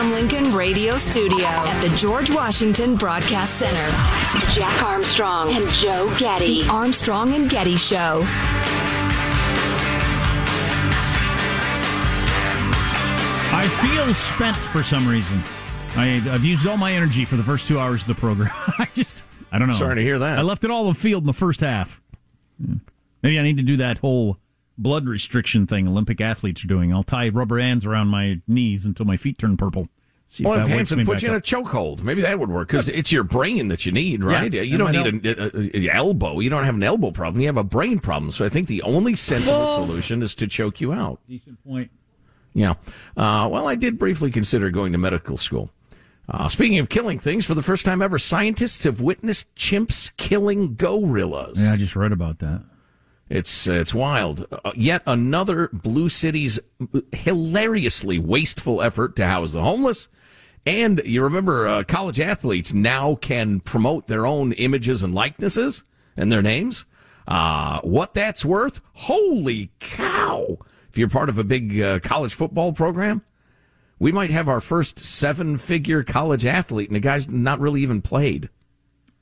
The Abraham Lincoln Radio Studio at the George Washington Broadcast Center. Jack Armstrong and Joe Getty. The Armstrong and Getty Show. I feel spent for some reason. I, I've used all my energy for the first two hours of the program. I just, I don't know. Sorry to hear that. I left it all on the field in the first half. Maybe I need to do that whole blood restriction thing Olympic athletes are doing. I'll tie rubber bands around my knees until my feet turn purple. See Well, if wakes Hanson me put back you in a chokehold, maybe that would work because it's your brain that you need, right? Yeah, you don't need an elbow. You don't have an elbow problem. You have a brain problem. So I think the only sensible Well- solution is to choke you out. Decent point. Yeah. Uh, well, I did briefly consider going to medical school. Uh, speaking of killing things, for the first time ever, scientists have witnessed chimps killing gorillas. Yeah, I just read about that. It's it's wild. Uh, yet another Blue City's hilariously wasteful effort to house the homeless. And you remember, uh, college athletes now can promote their own images and likenesses and their names. Uh, what that's worth? Holy cow! If you're part of a big uh, college football program, we might have our first seven-figure college athlete, and the guy's not really even played.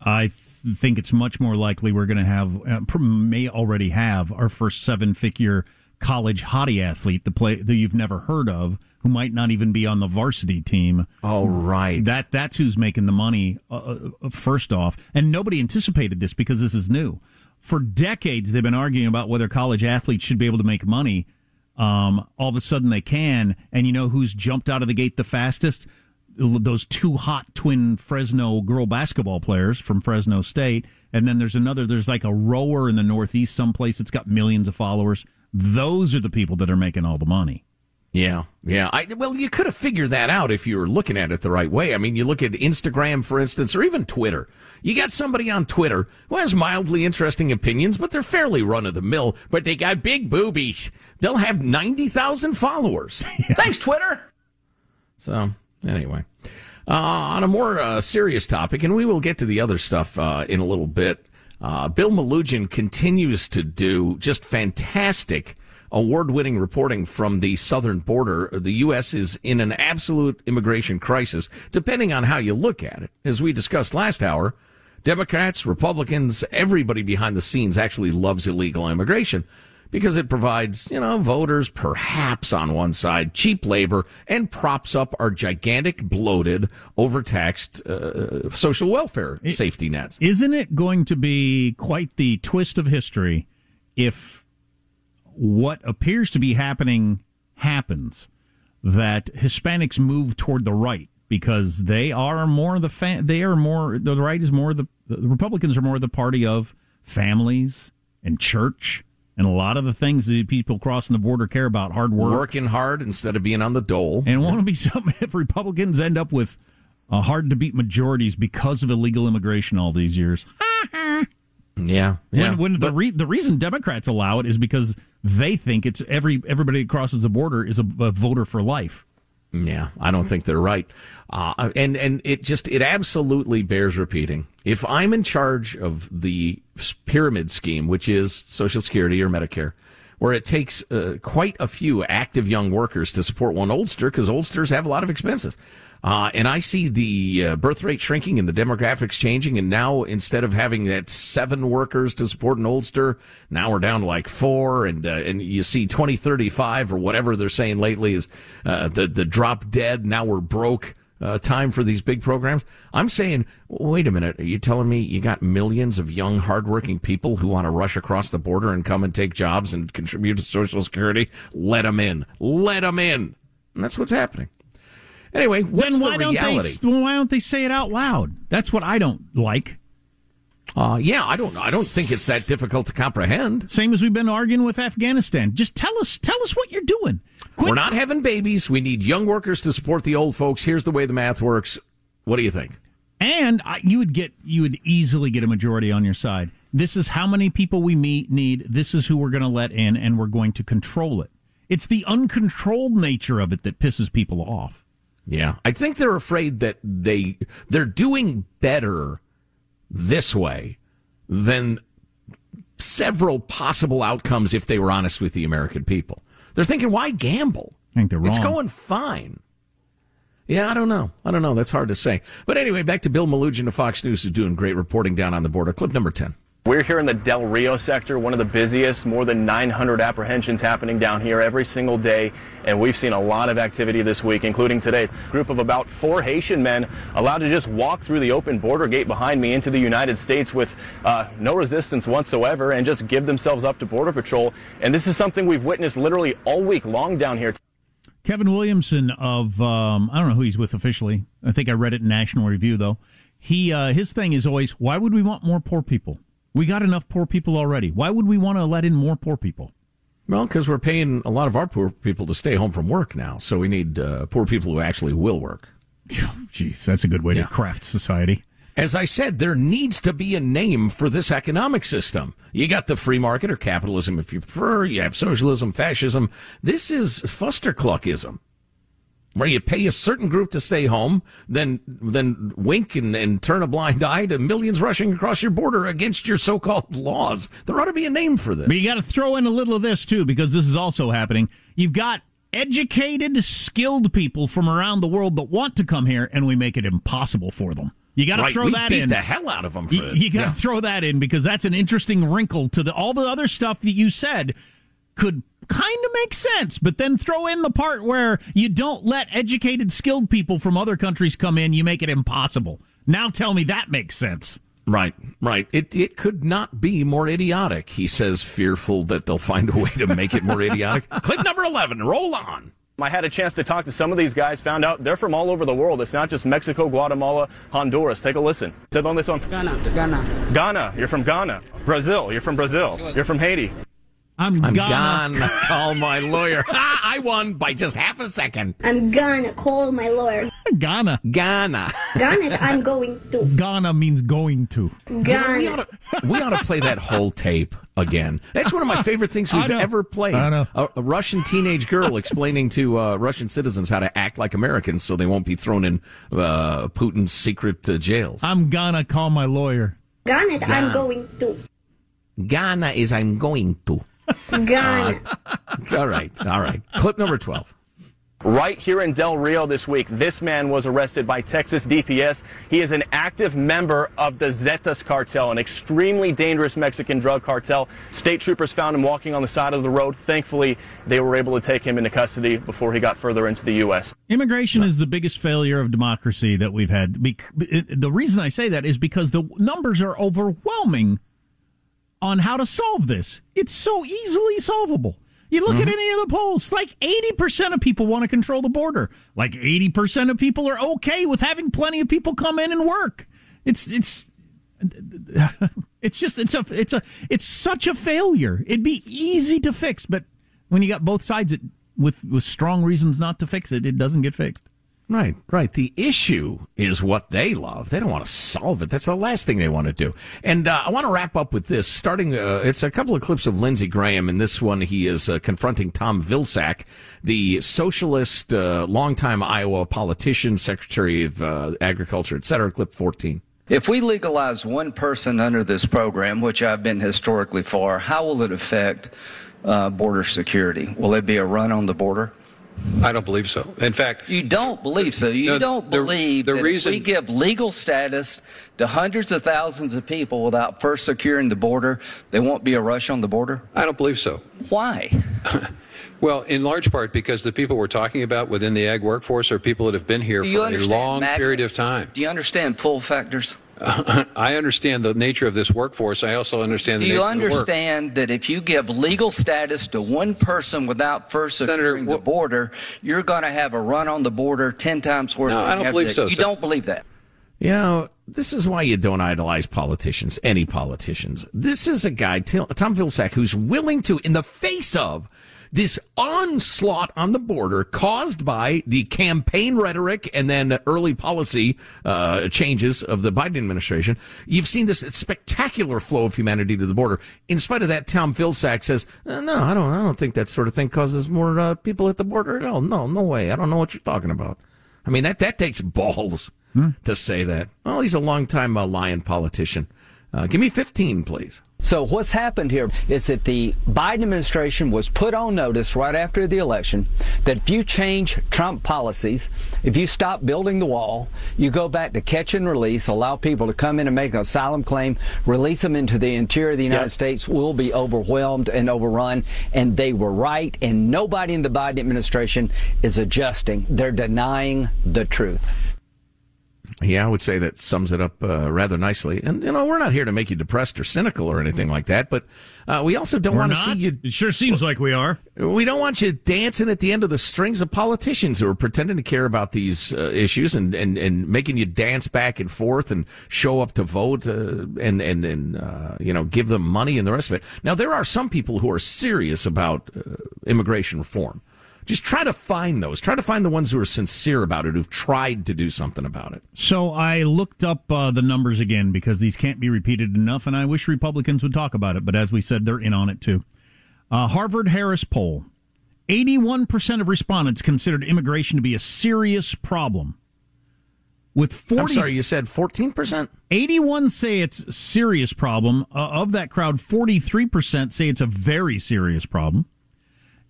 I think it's much more likely we're going to have, uh, may already have, our first seven figure college hottie athlete the play that you've never heard of, who might not even be on the varsity team. Oh, right. That that's who's making the money. Uh, uh, first off, and nobody anticipated this because this is new. For decades, they've been arguing about whether college athletes should be able to make money. Um, all of a sudden, they can, and you know who's jumped out of the gate the fastest? Those two hot twin Fresno girl basketball players from Fresno State, and then there's another. There's like a rower in the Northeast, someplace that's got millions of followers. Those are the people that are making all the money. Yeah, yeah. I, well, you could have figured that out if you were looking at it the right way. I mean, you look at Instagram, for instance, or even Twitter. You got somebody on Twitter who has mildly interesting opinions, but they're fairly run of the mill, but they got big boobies. They'll have 90,000 followers. Thanks, Twitter. So, anyway. Uh, on a more uh, serious topic, and we will get to the other stuff uh, in a little bit. Uh, Bill Melugin continues to do just fantastic award-winning reporting from the southern border. The U.S. is in an absolute immigration crisis, depending on how you look at it. As we discussed last hour, Democrats, Republicans, everybody behind the scenes actually loves illegal immigration. Because it provides, you know, voters perhaps on one side, cheap labor, and props up our gigantic, bloated, overtaxed uh, social welfare it, safety nets. Isn't it going to be quite the twist of history if what appears to be happening happens? That Hispanics move toward the right because they are more the fa- they are more the right is more the, the Republicans are more the party of families and church and a lot of the things that people crossing the border care about hard work. Working hard instead of being on the dole. And want to be something if republicans end up with uh, hard to beat majorities because of illegal immigration all these years. Yeah, yeah. when, when but, the re- the reason democrats allow it is because they think it's every everybody that crosses the border is a, a voter for life yeah, I don't think they're right. Uh, and, and it just, it absolutely bears repeating. If I'm in charge of the pyramid scheme, which is Social Security or Medicare, where it takes uh, quite a few active young workers to support one oldster, because oldsters have a lot of expenses. Uh, and I see the uh, birth rate shrinking and the demographics changing. And now instead of having that seven workers to support an oldster, now we're down to like four. And, uh, and you see 2035 or whatever they're saying lately is, uh, the, the drop dead. Now we're broke. Uh, time for these big programs. I'm saying, wait a minute. Are you telling me you got millions of young, hardworking people who want to rush across the border and come and take jobs and contribute to Social Security? Let them in. Let them in. And that's what's happening. Anyway, what's then why the reality? Don't they, why don't they say it out loud? That's what I don't like. Uh, yeah, I don't. I don't think it's that difficult to comprehend. Same as we've been arguing with Afghanistan. Just tell us, tell us what you're doing. Quit. We're not having babies. We need young workers to support the old folks. Here's the way the math works. What do you think? And I, you would get, you would easily get a majority on your side. This is how many people we meet need. This is who we're going to let in, and we're going to control it. It's the uncontrolled nature of it that pisses people off. Yeah, I think they're afraid that they they're doing better this way than several possible outcomes if they were honest with the American people. They're thinking, why gamble? I think they're wrong. It's going fine. Yeah, I don't know. I don't know. That's hard to say. But anyway, back to Bill Melugin of Fox News, who's doing great reporting down on the border. Clip number 10. We're here in the Del Rio sector, one of the busiest, more than 900 apprehensions happening down here every single day. And we've seen a lot of activity this week, including today. A group of about four Haitian men allowed to just walk through the open border gate behind me into the United States with uh, no resistance whatsoever and just give themselves up to Border Patrol. And this is something we've witnessed literally all week long down here. Kevin Williamson of, um, I don't know who he's with officially. I think I read it in National Review, though. He, uh, his thing is always, why would we want more poor people? We got enough poor people already. Why would we want to let in more poor people? Well, because we're paying a lot of our poor people to stay home from work now, so we need uh, poor people who actually will work. Jeez, that's a good way yeah. to craft society. As I said, there needs to be a name for this economic system. You got the free market or capitalism if you prefer. You have socialism, fascism. This is fustercluckism where you pay a certain group to stay home, then then wink and, and turn a blind eye to millions rushing across your border against your so-called laws. There ought to be a name for this. But you got to throw in a little of this too, because this is also happening. You've got educated, skilled people from around the world that want to come here, and we make it impossible for them. You got to right, throw we that beat in. the hell out of them. you, you got to yeah. throw that in because that's an interesting wrinkle to the all the other stuff that you said could kind of makes sense. But then throw in the part where you don't let educated, skilled people from other countries come in, you make it impossible. Now tell me that makes sense. Right, right. It it could not be more idiotic. He says, fearful that they'll find a way to make it more idiotic. Clip number eleven. Roll on. I had a chance to talk to some of these guys, found out they're from all over the world. It's not just Mexico, Guatemala, Honduras. Take a listen. ¿De dónde son? Ghana. Ghana. Ghana. You're from Ghana. Brazil. You're from Brazil. You're from Haiti. I'm, I'm gonna, gonna call my lawyer. I won by just half a second. I'm gonna call my lawyer. Ghana. Ghana. Ghana, I'm going to. Ghana means going to. Ghana. We ought to, we ought to play that whole tape again. That's one of my favorite things we've ever played. I know. A, a Russian teenage girl explaining to uh, Russian citizens how to act like Americans so they won't be thrown in uh, Putin's secret uh, jails. I'm gonna call my lawyer. Ghana, I'm going to. Ghana is I'm going to. Ghana. Uh, all right, all right. Clip number 12. Right here in Del Rio this week, this man was arrested by Texas DPS. He is an active member of the Zetas cartel, an extremely dangerous Mexican drug cartel. State troopers found him walking on the side of the road. Thankfully, they were able to take him into custody before he got further into the U.S. Immigration is the biggest failure of democracy that we've had. The reason I say that is because the numbers are overwhelming on how to solve this. It's so easily solvable. You look at mm-hmm. any of the polls, like 80% of people want to control the border. Like 80% of people are okay with having plenty of people come in and work. It's it's it's just it's a it's a it's such a failure. It'd be easy to fix, but when you got both sides it, with with strong reasons not to fix it, it doesn't get fixed. Right, right. The issue is what they love. They don't want to solve it. That's the last thing they want to do. And uh, I want to wrap up with this. Starting, uh, it's a couple of clips of Lindsey Graham. In this one, he is uh, confronting Tom Vilsack, the socialist, uh, longtime Iowa politician, Secretary of uh, Agriculture, et cetera. Clip 14. If we legalize one person under this program, which I've been historically for, how will it affect uh, border security? Will it be a run on the border? I don't believe so. In fact, You don't believe so. You No, don't the- believe the that reason- we give legal status to hundreds of thousands of people without first securing the border, there won't be a rush on the border? I don't believe so. Why? Well, in large part because the people we're talking about within the ag workforce are people that have been here Do for a long magnets? period of time. Do you understand pull factors? I understand the nature of this workforce. I also understand Do the you nature of the work. understand that if you give legal status to one person without first securing the border, you're going to have a run on the border 10 times worse No, than I don't believe today? so, You sir. don't believe that? You know, this is why you don't idolize politicians, any politicians. This is a guy, Tom Vilsack, who's willing to, in the face of this onslaught on the border caused by the campaign rhetoric and then early policy uh, changes of the Biden administration, you've seen this spectacular flow of humanity to the border. In spite of that, Tom Vilsack says, "Uh, "No, I don't. I don't think that sort of thing causes more uh, people at the border at all. No, no way. I don't know what you're talking about." I mean, that, that takes balls to say that. Well, he's a longtime uh, lion politician. Uh, give me 15, please. So what's happened here is that the Biden administration was put on notice right after the election that if you change Trump policies, if you stop building the wall, you go back to catch and release, allow people to come in and make an asylum claim, release them into the interior of the United States, will be overwhelmed and overrun. And they were right, and nobody in the Biden administration is adjusting. They're denying the truth. Yeah, I would say that sums it up uh, rather nicely. And, you know, we're not here to make you depressed or cynical or anything like that, but uh, we also don't want to see you. It sure seems like we are. We don't want you dancing at the end of the strings of politicians who are pretending to care about these uh, issues and, and, and making you dance back and forth and show up to vote uh, and and and uh, you know give them money and the rest of it. Now there are some people who are serious about uh, immigration reform. Just try to find those. Try to find the ones who are sincere about it, who've tried to do something about it. So I looked up uh, the numbers again because these can't be repeated enough, and I wish Republicans would talk about it. But as we said, they're in on it too. Uh, Harvard Harris poll: eighty-one percent of respondents considered immigration to be a serious problem. With 40, I'm sorry, you said fourteen percent. 81 say it's a serious problem. Uh, of that crowd, 43% say it's a very serious problem.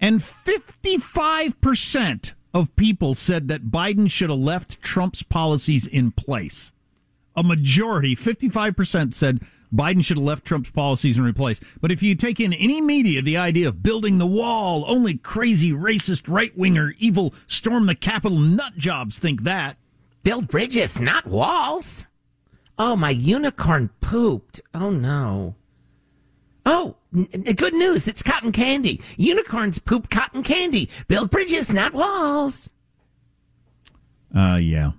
And 55% of people said that Biden should have left Trump's policies in place. A majority, 55% said Biden should have left Trump's policies in replace. But if you take in any media the idea of building the wall, only crazy, racist, right winger, evil, storm the Capitol nut jobs think that. Build bridges, not walls. Oh, my unicorn pooped. Oh no. Oh, good news. It's cotton candy. Unicorns poop cotton candy. Build bridges, not walls. Uh, yeah.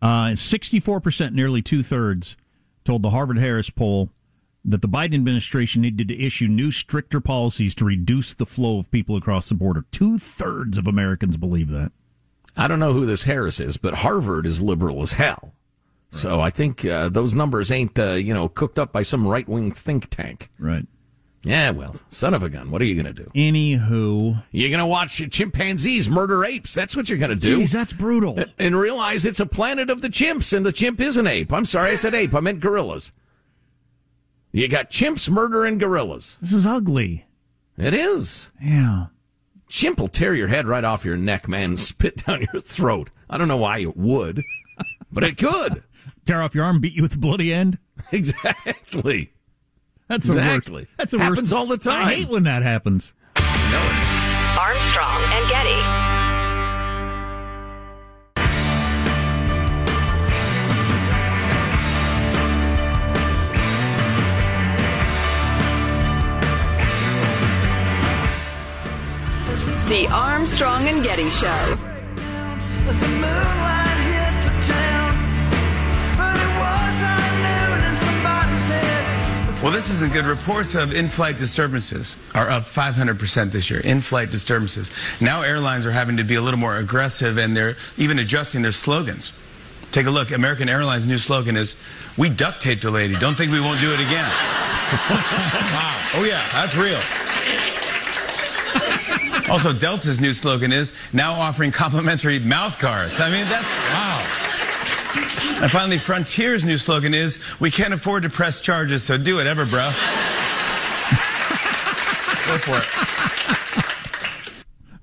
Uh, 64%, nearly two thirds, told the Harvard Harris poll that the Biden administration needed to issue new, stricter policies to reduce the flow of people across the border. Two thirds of Americans believe that. I don't know who this Harris is, but Harvard is liberal as hell. So I think uh, those numbers ain't, uh, you know, cooked up by some right wing think tank. Right. Yeah, well, son of a gun. What are you going to do? Anywho. You're going to watch chimpanzees murder apes. That's what you're going to do. Jeez, that's brutal. And realize it's a planet of the chimps, and the chimp is an ape. I'm sorry, I said ape. I meant gorillas. You got chimps murdering gorillas. This is ugly. It is. Yeah. chimp will tear your head right off your neck, man, and spit down your throat. I don't know why it would, but it could. Tear off your arm, beat you with the bloody end. Exactly. That's the worst. That's the happens worst. all the time. I hate when that happens. Armstrong and Getty. The Armstrong and Getty Show. Well, this isn't good. Reports of in flight disturbances are up 500% this year. In flight disturbances. Now airlines are having to be a little more aggressive and they're even adjusting their slogans. Take a look. American Airlines' new slogan is We duct taped a lady. Don't think we won't do it again. wow. Oh, yeah, that's real. Also, Delta's new slogan is now offering complimentary mouth guards. I mean, that's wow. And finally, Frontier's new slogan is We can't afford to press charges, so do whatever, bro. Go for it.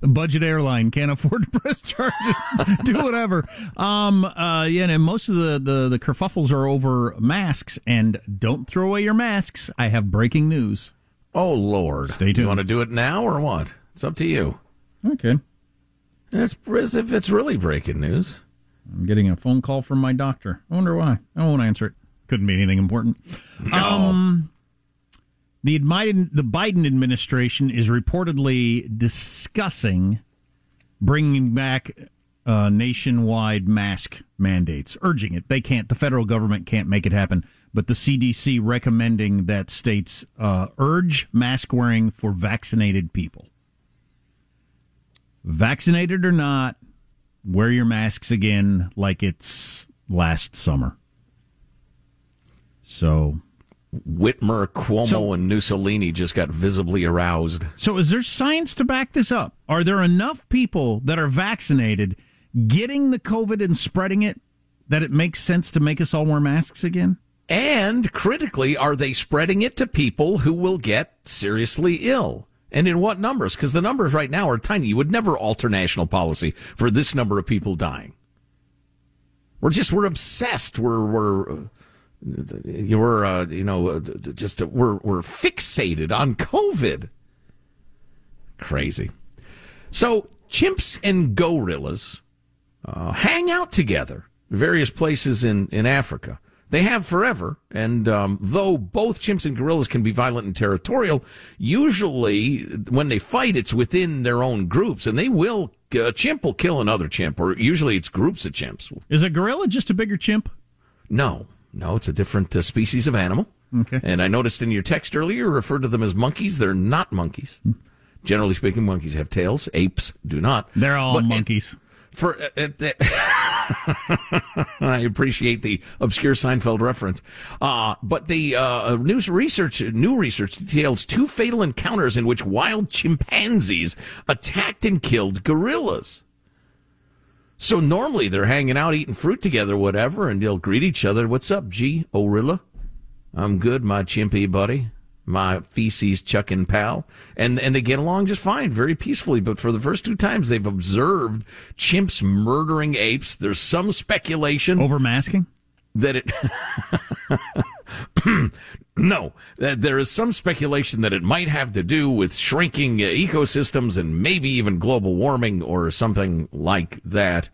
The budget airline can't afford to press charges. Do whatever. Um, uh, yeah, and most of the, the, the kerfuffles are over masks. And don't throw away your masks. I have breaking news. Oh, Lord. Stay tuned. You want to do it now or what? It's up to you. Okay. It's as if it's really breaking news. I'm getting a phone call from my doctor. I wonder why. I won't answer it. Couldn't be anything important. No. Um, the Biden, the Biden administration is reportedly discussing bringing back uh, nationwide mask mandates, urging it. They can't. The federal government can't make it happen. But the CDC recommending that states uh, urge mask wearing for vaccinated people. Vaccinated or not, wear your masks again like it's last summer. So Whitmer, Cuomo, So- and Mussolini just got visibly aroused. So, is there science to back this up? Are there enough people that are vaccinated getting the COVID and spreading it that it makes sense to make us all wear masks again? And critically, are they spreading it to people who will get seriously ill? And in what numbers? Because the numbers right now are tiny. You would never alter national policy for this number of people dying. We're just we're obsessed. We're we're uh, we're uh, you know uh, just uh, we're we're fixated on COVID. Crazy. So chimps and gorillas uh, hang out together various places in in Africa. They have forever, and um, though both chimps and gorillas can be violent and territorial, usually when they fight, it's within their own groups, and they will. A chimp will kill another chimp, or usually it's groups of chimps. Is a gorilla just a bigger chimp? No, no, it's a different uh, species of animal. Okay. And I noticed in your text earlier, you referred to them as monkeys. They're not monkeys. Generally speaking, monkeys have tails. Apes do not. They're all But- monkeys. For uh, uh, uh, I appreciate the obscure Seinfeld reference, uh, but the uh, news research, new research details two fatal encounters in which wild chimpanzees attacked and killed gorillas. So normally they're hanging out, eating fruit together, whatever, and they'll greet each other. What's up, G. Orilla? I'm good, my chimpy buddy, my feces chucking pal, and and they get along just fine, very peacefully. But for the first two times they've observed chimps murdering apes, there's some speculation over masking that it. no, that there is some speculation that it might have to do with shrinking ecosystems and maybe even global warming or something like that.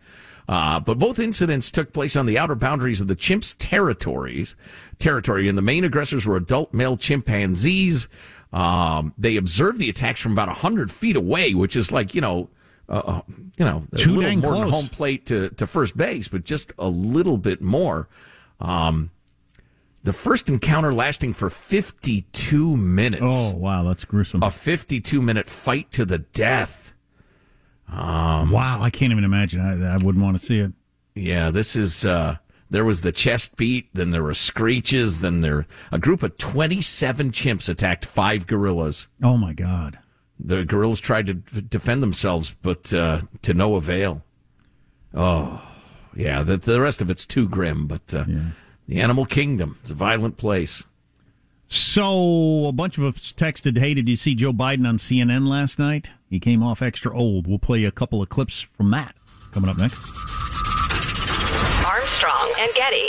Uh, but both incidents took place on the outer boundaries of the chimps' territories, territory, and the main aggressors were adult male chimpanzees. Um, they observed the attacks from about hundred feet away, which is like you know, uh, uh, you know, a Too little more than close. home plate to, to first base, but just a little bit more. Um, the first encounter lasting for 52 minutes. Oh, wow, that's gruesome. A 52 minute fight to the death. Um, wow, I can't even imagine. I, I wouldn't want to see it. Yeah, this is, uh, there was the chest beat, then there were screeches, then there, a group of 27 chimps attacked five gorillas. Oh, my God. The gorillas tried to defend themselves, but, uh, to no avail. Oh, yeah, the, the rest of it's too grim, but, uh, the animal kingdom is a violent place. So, a bunch of us texted, hey, did you see Joe Biden on CNN last night? He came off extra old. We'll play a couple of clips from that coming up next. Armstrong and Getty.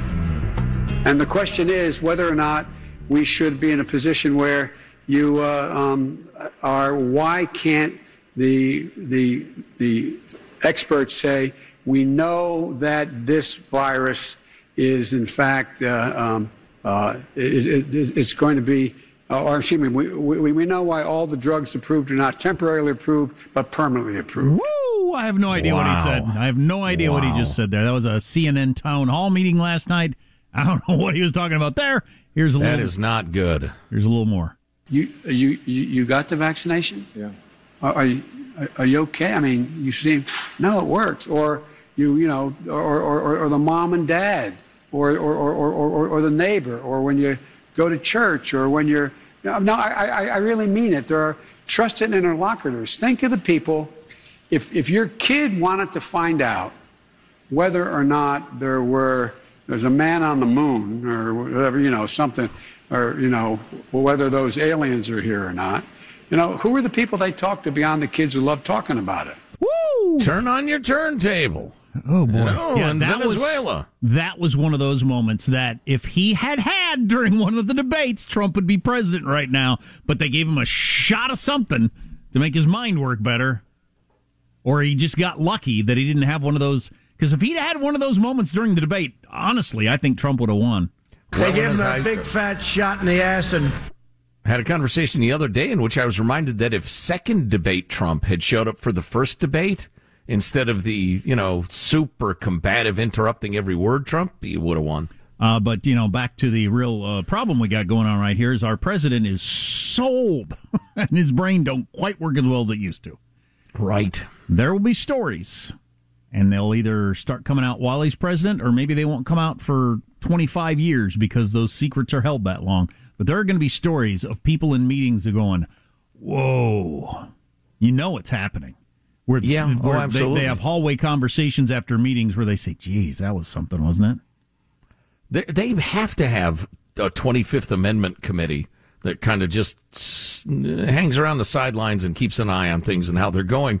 And the question is whether or not we should be in a position where you uh, um, are. Why can't the the the experts say we know that this virus is in fact uh, um, uh, is, is, is going to be. Or excuse me, we, we, we know why all the drugs approved are not temporarily approved, but permanently approved. Woo! I have no idea what he said. I have no idea what he just said there. That was a CNN town hall meeting last night. I don't know what he was talking about there. Here's a That little. is not good. Here's a little more. You you you, you got the vaccination? Yeah. Are, are you are you okay? I mean, you seem no, it works. Or you you know, or or, or, or the mom and dad, or or, or, or, or or the neighbor, or when you go to church, or when you're no, no I, I I really mean it. There are trusted interlocutors. Think of the people. If if your kid wanted to find out whether or not there were there's a man on the moon or whatever you know something or you know whether those aliens are here or not you know who are the people they talk to beyond the kids who love talking about it Woo! Turn on your turntable. Oh boy! Oh, in Venezuela. Was, that was one of those moments that if he had had during one of the debates, Trump would be president right now. But they gave him a shot of something to make his mind work better, or he just got lucky that he didn't have one of those. Because if he'd had one of those moments during the debate, honestly, I think Trump would have won. They gave him a a I- big fat shot in the ass and had a conversation the other day in which I was reminded that if second debate Trump had showed up for the first debate instead of the, you know, super combative interrupting every word Trump, he would have won. Uh, but you know, back to the real uh, problem we got going on right here is our president is sold, and his brain don't quite work as well as it used to. Right. There will be stories and they'll either start coming out while he's president, or maybe they won't come out for 25 years because those secrets are held that long. But there are going to be stories of people in meetings that are going, "Whoa, you know it's happening." Where, Yeah, oh, where they- absolutely. They, have hallway conversations after meetings where they say, "Geez, that was something, wasn't it?" They, they have to have a 25th Amendment committee that kind of just s- hangs around the sidelines and keeps an eye on things and how they're going.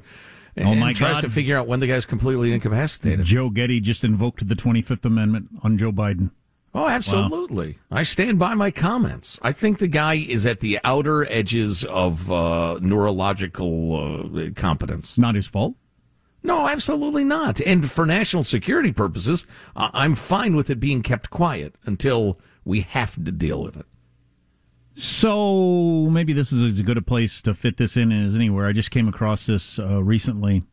And Oh, my tries God. to figure out when the guy's completely incapacitated. Joe Getty just invoked the 25th Amendment on Joe Biden. Oh, absolutely. I stand by my comments. I think the guy is at the outer edges of uh, neurological uh, competence. Not his fault. No, absolutely not. And for national security purposes, I'm fine with it being kept quiet until we have to deal with it. So maybe this is as good a place to fit this in as anywhere. I just came across this uh, recently.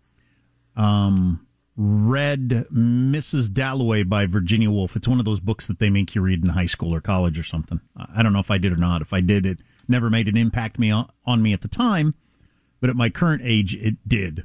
Um, read Mrs. Dalloway by Virginia Woolf. It's one of those books that they make you read in high school or college or something. I don't know if I did or not. If I did, it never made an impact me on, on me at the time, but at my current age, it did.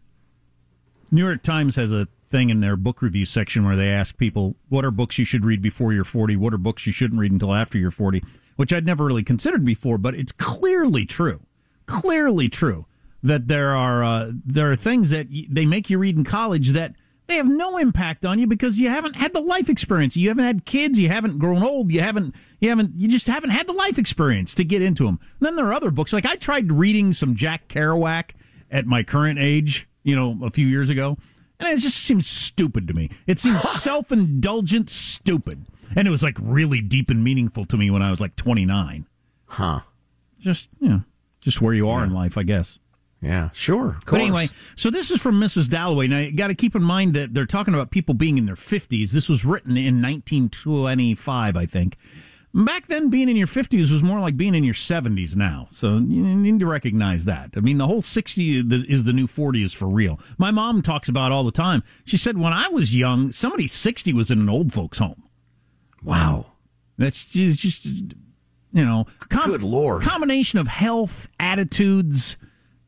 New York Times has a thing in their book review section where they ask people what are books you should read before you're 40, what are books you shouldn't read until after you're 40, which I'd never really considered before, but it's clearly true. Clearly true that there are uh, there are things that y- they make you read in college that they have no impact on you because you haven't had the life experience. You haven't had kids, you haven't grown old, you haven't you haven't you just haven't had the life experience to get into them. And then there are other books like I tried reading some Jack Kerouac at my current age, you know, a few years ago, and it just seemed stupid to me. It seemed self-indulgent stupid. And it was like really deep and meaningful to me when I was like 29. Huh. Just, you know, just where you are in life, I guess. Yeah, sure. But anyway, so this is from Mrs. Dalloway. Now, you got to keep in mind that they're talking about people being in their 50s. This was written in 1925, I think. Back then, being in your 50s was more like being in your 70s now. So you need to recognize that. I mean, the whole 60 is the new 40 is for real. My mom talks about it all the time. She said, when I was young, somebody 60 was in an old folks' home. Wow. That's just, just you know, com- Good Lord. combination of health, attitudes,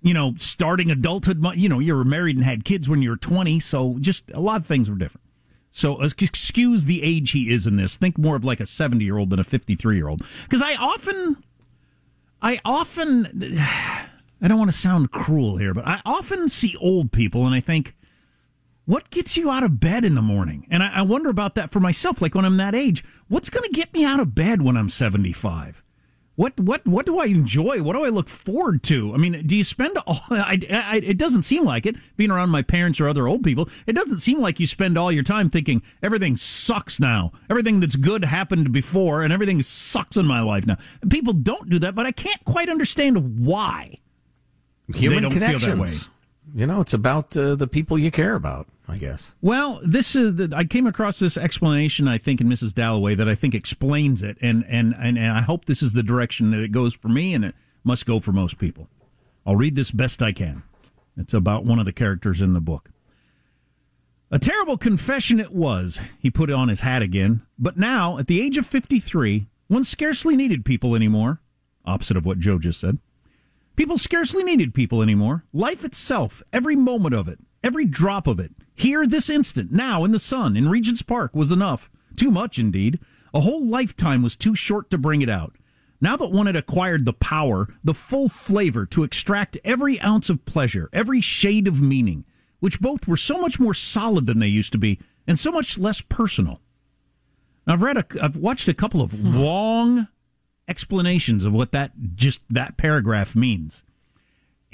you know, starting adulthood. You know, you were married and had kids when you were 20, so just a lot of things were different. So uh, excuse the age he is in this. Think more of like a 70 year old than a 53 year old. Because I often, I often, I don't want to sound cruel here, but I often see old people and I think, what gets you out of bed in the morning? And I, I wonder about that for myself. Like when I'm that age, what's going to get me out of bed when I'm 75? What what what do I enjoy? What do I look forward to? I mean, do you spend all? I, I, it doesn't seem like it. Being around my parents or other old people, it doesn't seem like you spend all your time thinking everything sucks now. Everything that's good happened before, and everything sucks in my life now. People don't do that, but I can't quite understand why. Human they don't feel that connections. You know, it's about uh, the people you care about, I guess. Well, this is the, I came across this explanation I think in Mrs. Dalloway that I think explains it, and, and and and I hope this is the direction that it goes for me, and it must go for most people. I'll read this best I can. It's about one of the characters in the book. A terrible confession it was. He put on his hat again, but now at the age of fifty-three, one scarcely needed people anymore. Opposite of what Joe just said. People scarcely needed people anymore. Life itself, every moment of it, every drop of it, here, this instant, now, in the sun, in Regent's Park, was enough. Too much, indeed. A whole lifetime was too short to bring it out. Now that one had acquired the power, the full flavor to extract every ounce of pleasure, every shade of meaning, which both were so much more solid than they used to be, and so much less personal. Now, I've read, a, I've watched a couple of hmm. long explanations of what that just that paragraph means.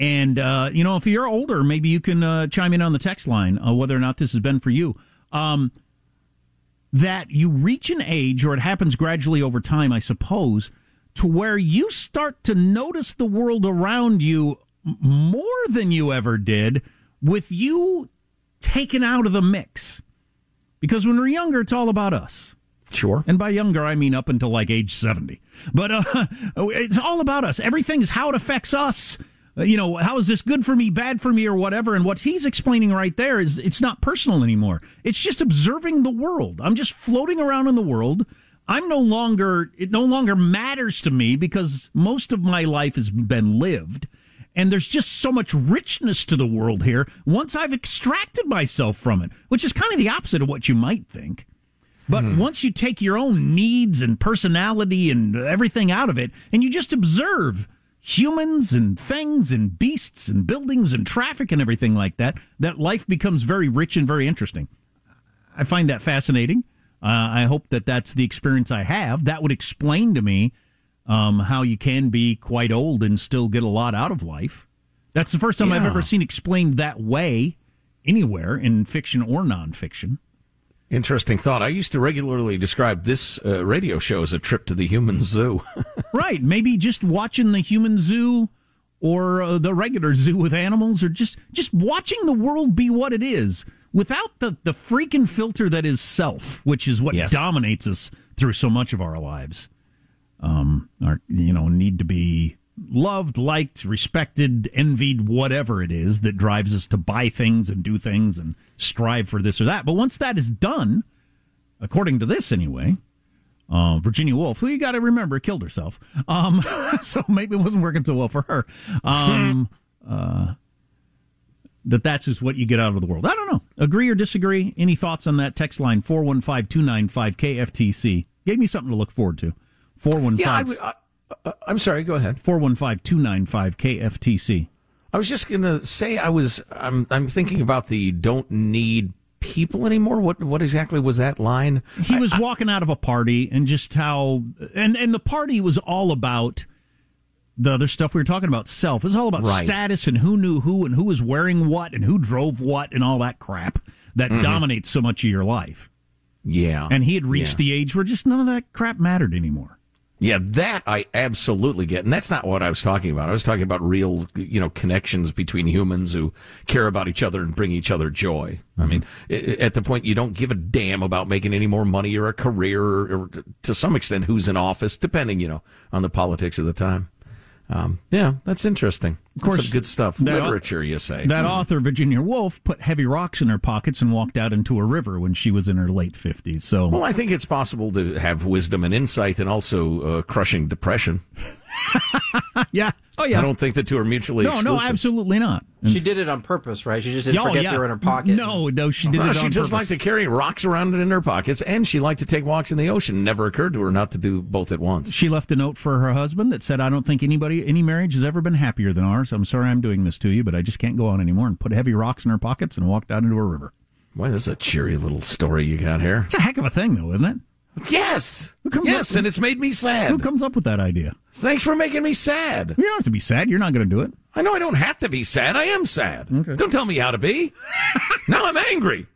And uh, you know, if you're older, maybe you can uh, chime in on the text line uh, whether or not this has been for you. Um, that you reach an age, or it happens gradually over time, I suppose, to where you start to notice the world around you more than you ever did, with you taken out of the mix. Because when we're younger, it's all about us. Sure. And by younger, I mean up until like age 70. But uh, it's all about us. Everything's how it affects us. Uh, You know, how is this good for me, bad for me, or whatever? And what he's explaining right there is it's not personal anymore. It's just observing the world. I'm just floating around in the world. I'm no longer, it no longer matters to me because most of my life has been lived. And there's just so much richness to the world here once I've extracted myself from it, which is kind of the opposite of what you might think. But once you take your own needs and personality and everything out of it, and you just observe humans and things and beasts and buildings and traffic and everything like that, that life becomes very rich and very interesting. I find that fascinating. Uh, I hope that that's the experience I have. That would explain to me um, how you can be quite old and still get a lot out of life. That's the first time I've ever seen explained that way anywhere in fiction or nonfiction. Interesting thought. I used to regularly describe this uh, radio show as a trip to the human zoo. right. Maybe just watching the human zoo or uh, the regular zoo with animals or just just watching the world be what it is without the the freaking filter that is self, which is what dominates us through so much of our lives. Um our you know need to be loved, liked, respected, envied, whatever it is that drives us to buy things and do things and strive for this or that. But once that is done, according to this anyway, uh, Virginia Woolf, who you got to remember killed herself. Um, so maybe it wasn't working so well for her. Um, uh, that that's just what you get out of the world. I don't know. Agree or disagree? Any thoughts on that? Text line 415 295 KFTC. Gave me something to look forward to. 415 yeah, I, I- I- I'm sorry. Go ahead. 415 295 KFTC. I was just going to say I was. I'm. I'm thinking about the don't need people anymore. What What exactly was that line? He was walking out of a party and just how and and the party was all about the other stuff we were talking about self. It was all about Right. status and who knew who and who was wearing what and who drove what and all that crap that Mhm. dominates so much of your life. Yeah, And he had reached Yeah. the age where just none of that crap mattered anymore. Yeah, that I absolutely get. And that's not what I was talking about. I was talking about real, you know, connections between humans who care about each other and bring each other joy. I mean, at the point you don't give a damn about making any more money or a career or, or to some extent who's in office, depending, you know, on the politics of the time. Um, yeah, that's interesting. Of course, good stuff. that Literature, you say. That Hmm. author, Virginia Woolf, put heavy rocks in her pockets and walked out into a river when she was in her late 50s. So Well, I think it's possible to have wisdom and insight and also uh, crushing depression. yeah. Oh, yeah. I don't think the two are mutually no, exclusive. no, absolutely not. She did it on purpose, right? She just didn't Oh, forget yeah. they were in her pocket. No, no, she did Well, it she on just purpose. liked to carry rocks around in her pockets, and she liked to take walks in the ocean. Never occurred to her not to do both at once. She left a note for her husband that said, I don't think anybody, any marriage has ever been happier than ours. I'm sorry I'm doing this to you, but I just can't go on anymore. And put heavy rocks in her pockets and walked out into a river. Boy, this is a cheery little story you got here. It's a heck of a thing, though, isn't it? Yes. comes Yes, up- and it's made me sad. Who comes up with that idea? Thanks for making me sad. You don't have to be sad. You're not going to do it. I know I don't have to be sad. I am sad. Don't tell me how to be. now I'm angry.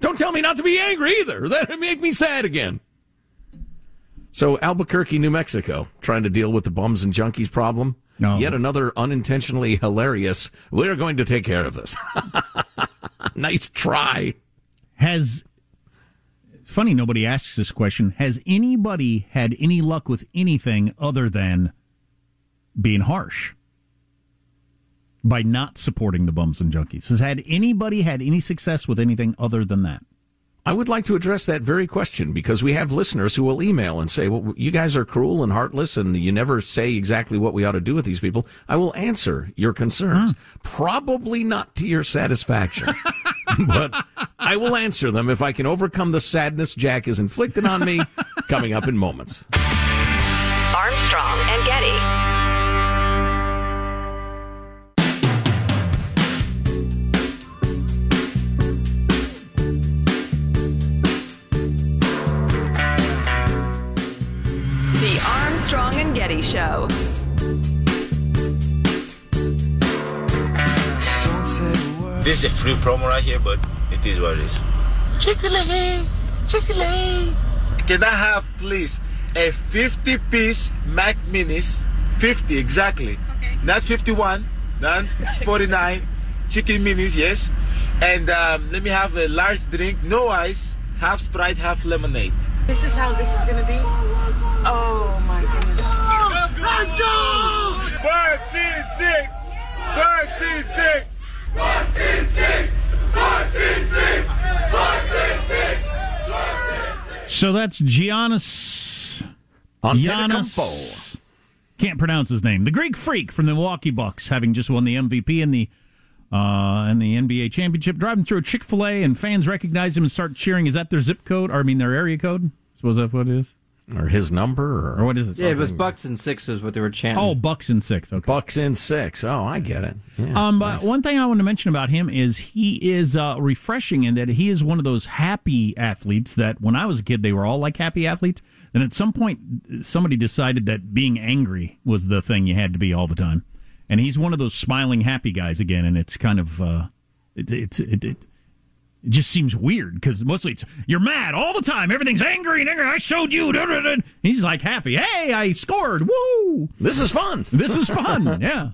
Don't tell me not to be angry either. That'll make me sad again. So Albuquerque, New Mexico, trying to deal with the bums and junkies problem. No. Yet another unintentionally hilarious. We're going to take care of this. nice try. Has funny nobody asks this question. Has anybody had any luck with anything other than being harsh by not supporting the bums and junkies? Has had anybody had any success with anything other than that? I would like to address that very question because we have listeners who will email and say, well, you guys are cruel and heartless and you never say exactly what we ought to do with these people. I will answer your concerns. Hmm. Probably not to your satisfaction, but I will answer them if I can overcome the sadness Jack has inflicted on me coming up in moments. Armstrong and Getty. The Armstrong and Getty Show. This is a free promo right here, but it is what it is. Chick-fil-A, Chick-fil-A. Can I have, please, a 50 piece Mac Minis? 50 exactly. okay. Not 51, not 49. Chicken Minis, yes. And um, let me have a large drink, no ice, half Sprite, half lemonade. This is how this is gonna be. Oh my goodness. Let's go! Bird C6! Bird C6! Bird C6! Bird C6! Bird C6! So that's Giannis Antetokounmpo. Giannis Can't pronounce his name. The Greek Freak from the Milwaukee Bucks, having just won the MVP in the uh, and the NBA championship, driving through a Chick Fil A, and fans recognize him and start cheering. Is that their zip code? Or I mean, their area code? I Suppose that's what it is. Or his number, or, Or what is it? Yeah, it was Bucks and Six is what they were chanting. Oh, Bucks and six. Okay. Bucks in six. Oh, I get it. Yeah, Um, but nice. one thing I want to mention about him is he is uh, refreshing in that he is one of those happy athletes that when I was a kid they were all like happy athletes. Then at some point somebody decided that being angry was the thing you had to be all the time, and he's one of those smiling happy guys again. And it's kind of uh, it, it's it, it it just seems weird because mostly it's you're mad all the time. Everything's angry and angry. I showed you. Da, da, da. He's like happy. Hey, I scored. Woo! This is fun. This is fun. yeah.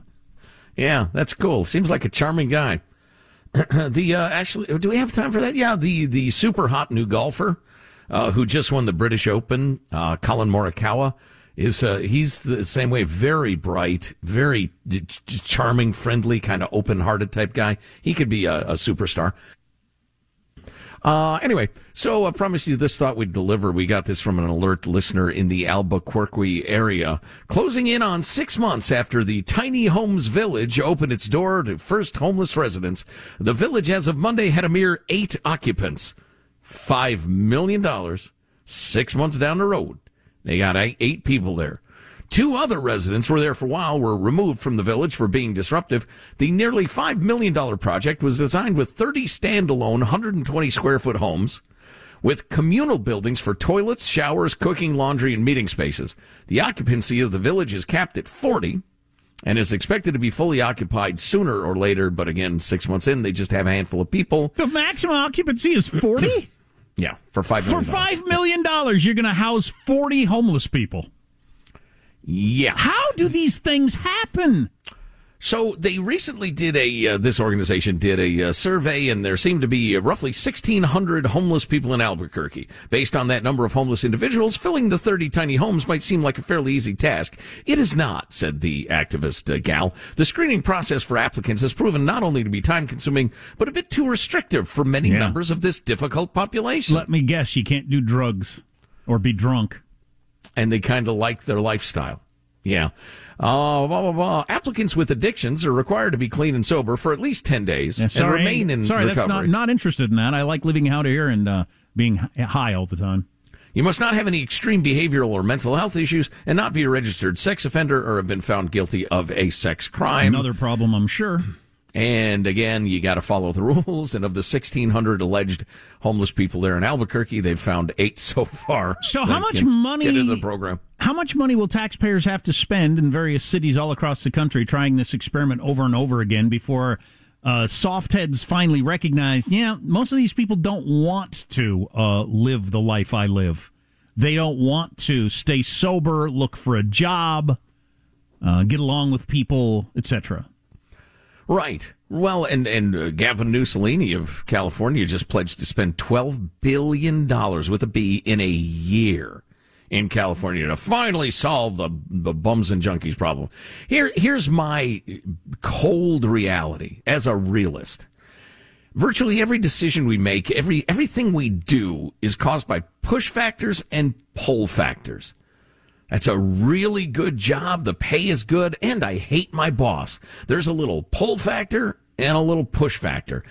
Yeah, that's cool. Seems like a charming guy. the uh, actually, do we have time for that? Yeah, the the super hot new golfer uh, who just won the British Open, uh, Collin Morikawa, is uh, he's the same way. Very bright, very ch- charming, friendly, kind of open hearted type guy. He could be a, a superstar. Uh, anyway, so I promised you this thought we'd deliver. We got this from an alert listener in the Albuquerque area. Closing in on six months after the Tiny Homes Village opened its door to first homeless residents, the village as of Monday had a mere eight occupants. Five million dollars, six months down the road. They got eight people there. Two other residents were there for a while, were removed from the village for being disruptive. The nearly $5 million project was designed with 30 standalone 120 square foot homes with communal buildings for toilets, showers, cooking, laundry, and meeting spaces. The occupancy of the village is capped at 40 and is expected to be fully occupied sooner or later. But again, six months in, they just have a handful of people. The maximum occupancy is 40? Yeah, for five For $5 million, you're going to house 40 homeless people. Yeah. How do these things happen? So they recently did a uh, this organization did a uh, survey, and there seemed to be uh, roughly 1,600 homeless people in Albuquerque. Based on that number of homeless individuals, filling the 30 tiny homes might seem like a fairly easy task. It is not, said the activist uh, gal. The screening process for applicants has proven not only to be time consuming, but a bit too restrictive for many Yeah. members of this difficult population. Let me guess, you can't do drugs or be drunk. And they kind of like their lifestyle. Yeah. Uh, blah, blah, blah. Applicants with addictions are required to be clean and sober for at least 10 days Yeah, and remain in sorry, recovery. that's not, not interested in that. I like living out here and uh, being high all the time. You must not have any extreme behavioral or mental health issues and not be a registered sex offender or have been found guilty of a sex crime. Another problem, I'm sure. And again, you got to follow the rules. And of the 1,600 alleged homeless people there in Albuquerque, they've found eight so far. So how much money Get into the program. How much money will taxpayers have to spend in various cities all across the country trying this experiment over and over again before uh, soft heads finally recognize, yeah, most of these people don't want to uh, live the life I live. They don't want to stay sober, look for a job, uh, get along with people, etc. Right. Well, and and uh, Gavin Mussolini of California just pledged to spend twelve billion dollars with a B in a year in California to finally solve the the bums and junkies problem. Here, here's my cold reality as a realist. Virtually every decision we make, every everything we do, is caused by push factors and pull factors. That's a really good job. The pay is good, and I hate my boss. There's a little pull factor and a little push factor.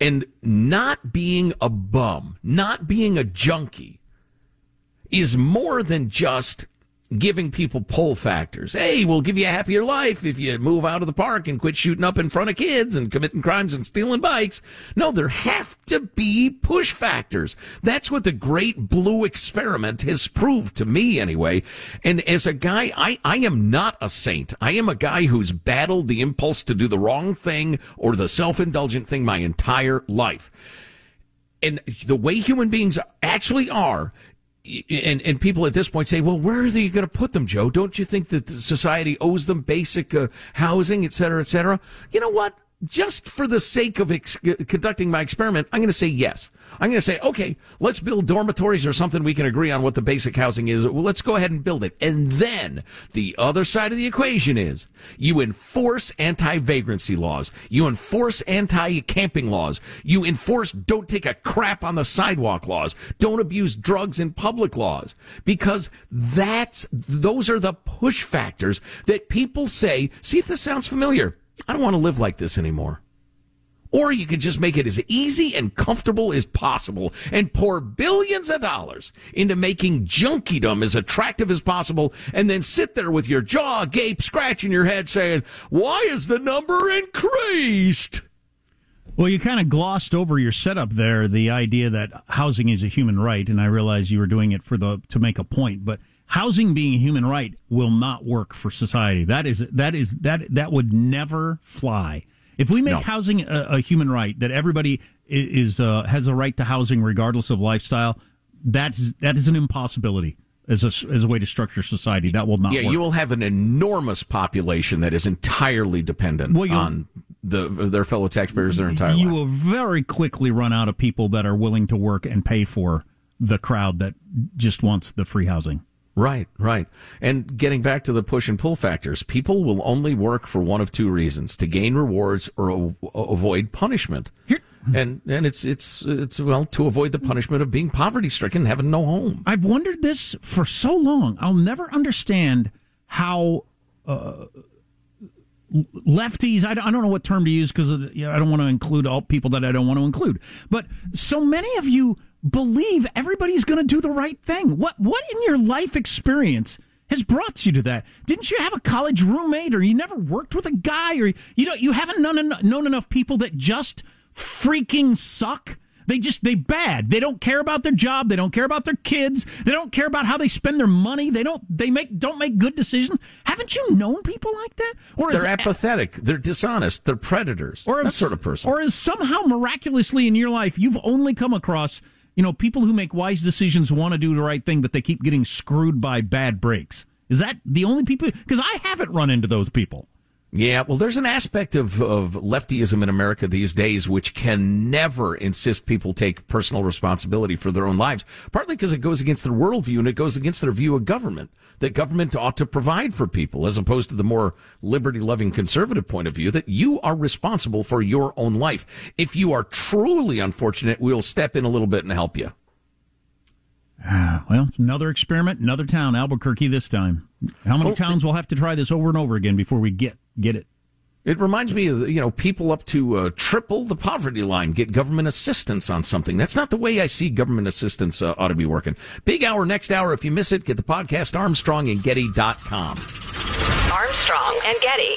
And not being a bum, not being a junkie, is more than just giving people pull factors. Hey, we'll give you a happier life if you move out of the park and quit shooting up in front of kids and committing crimes and stealing bikes. No, there have to be push factors. That's what the great blue experiment has proved to me anyway. And as a guy, I, I am not a saint. I am a guy who's battled the impulse to do the wrong thing or the self-indulgent thing my entire life and the way human beings actually are and and people at this point say, well, where are they going to put them, Joe? Don't you think that society owes them basic uh, housing, et cetera, et cetera? You know what? Just for the sake of ex- conducting my experiment, I'm going to say yes. I'm going to say, okay, let's build dormitories or something we can agree on what the basic housing is. Well, let's go ahead and build it. And then the other side of the equation is you enforce anti-vagrancy laws. You enforce anti-camping laws. You enforce don't take a crap on the sidewalk laws. Don't abuse drugs in public laws. Because that's, those are the push factors that people say, see if this sounds familiar. I don't want to live like this anymore. Or you could just make it as easy and comfortable as possible and pour billions of dollars into making junkiedom as attractive as possible and then sit there with your jaw agape, scratching your head saying, why is the number increased? Well, you kind of glossed over your setup there, the idea that housing is a human right, and I realize you were doing it for the to make a point, but housing being a human right will not work for society. That is that is that that would never fly. If we make No. housing a, a human right, that everybody is uh, has a right to housing regardless of lifestyle, that's that is an impossibility as a as a way to structure society. That will not. yeah, work. you will have an enormous population that is entirely dependent Well, on the their fellow taxpayers their entire life. you life. will very quickly run out of people that are willing to work and pay for the crowd that just wants the free housing. Right, right. And getting back to the push and pull factors, people will only work for one of two reasons: to gain rewards or a- avoid punishment. And and it's it's it's well to avoid the punishment of being poverty stricken, having no home. I've wondered this for so long. I'll never understand how uh, lefties. I don't, I don't know what term to use because you know, I don't want to include all people that I don't want to include. But so many of you believe everybody's going to do the right thing. What what in your life experience? Has brought you to that. Didn't you have a college roommate, or you never worked with a guy, or you know you haven't known, en- known enough people that just freaking suck? They just they bad. They don't care about their job. They don't care about their kids. They don't care about how they spend their money. They don't they make don't make good decisions. Haven't you known people like that? Or They're apathetic. They're dishonest. They're predators. or that is- sort of person. Or is somehow miraculously in your life you've only come across you know people who make wise decisions want to do the right thing, but they keep getting screwed by bad breaks. Is that the only people? Because I haven't run into those people. Yeah, well, there's an aspect of, of leftyism in America these days which can never insist people take personal responsibility for their own lives, partly because it goes against their worldview and it goes against their view of government. That government ought to provide for people, as opposed to the more liberty loving conservative point of view that you are responsible for your own life. If you are truly unfortunate, we'll step in a little bit and help you. Well, another experiment, another town, Albuquerque this time. How many towns will have to try this over and over again before we get get it? It reminds me of, you know, people up to uh, triple the poverty line get government assistance on something. That's not the way I see government assistance uh, ought to be working. Big hour next hour. If you miss it, get the podcast Armstrong and Getty.com. Armstrong and Getty.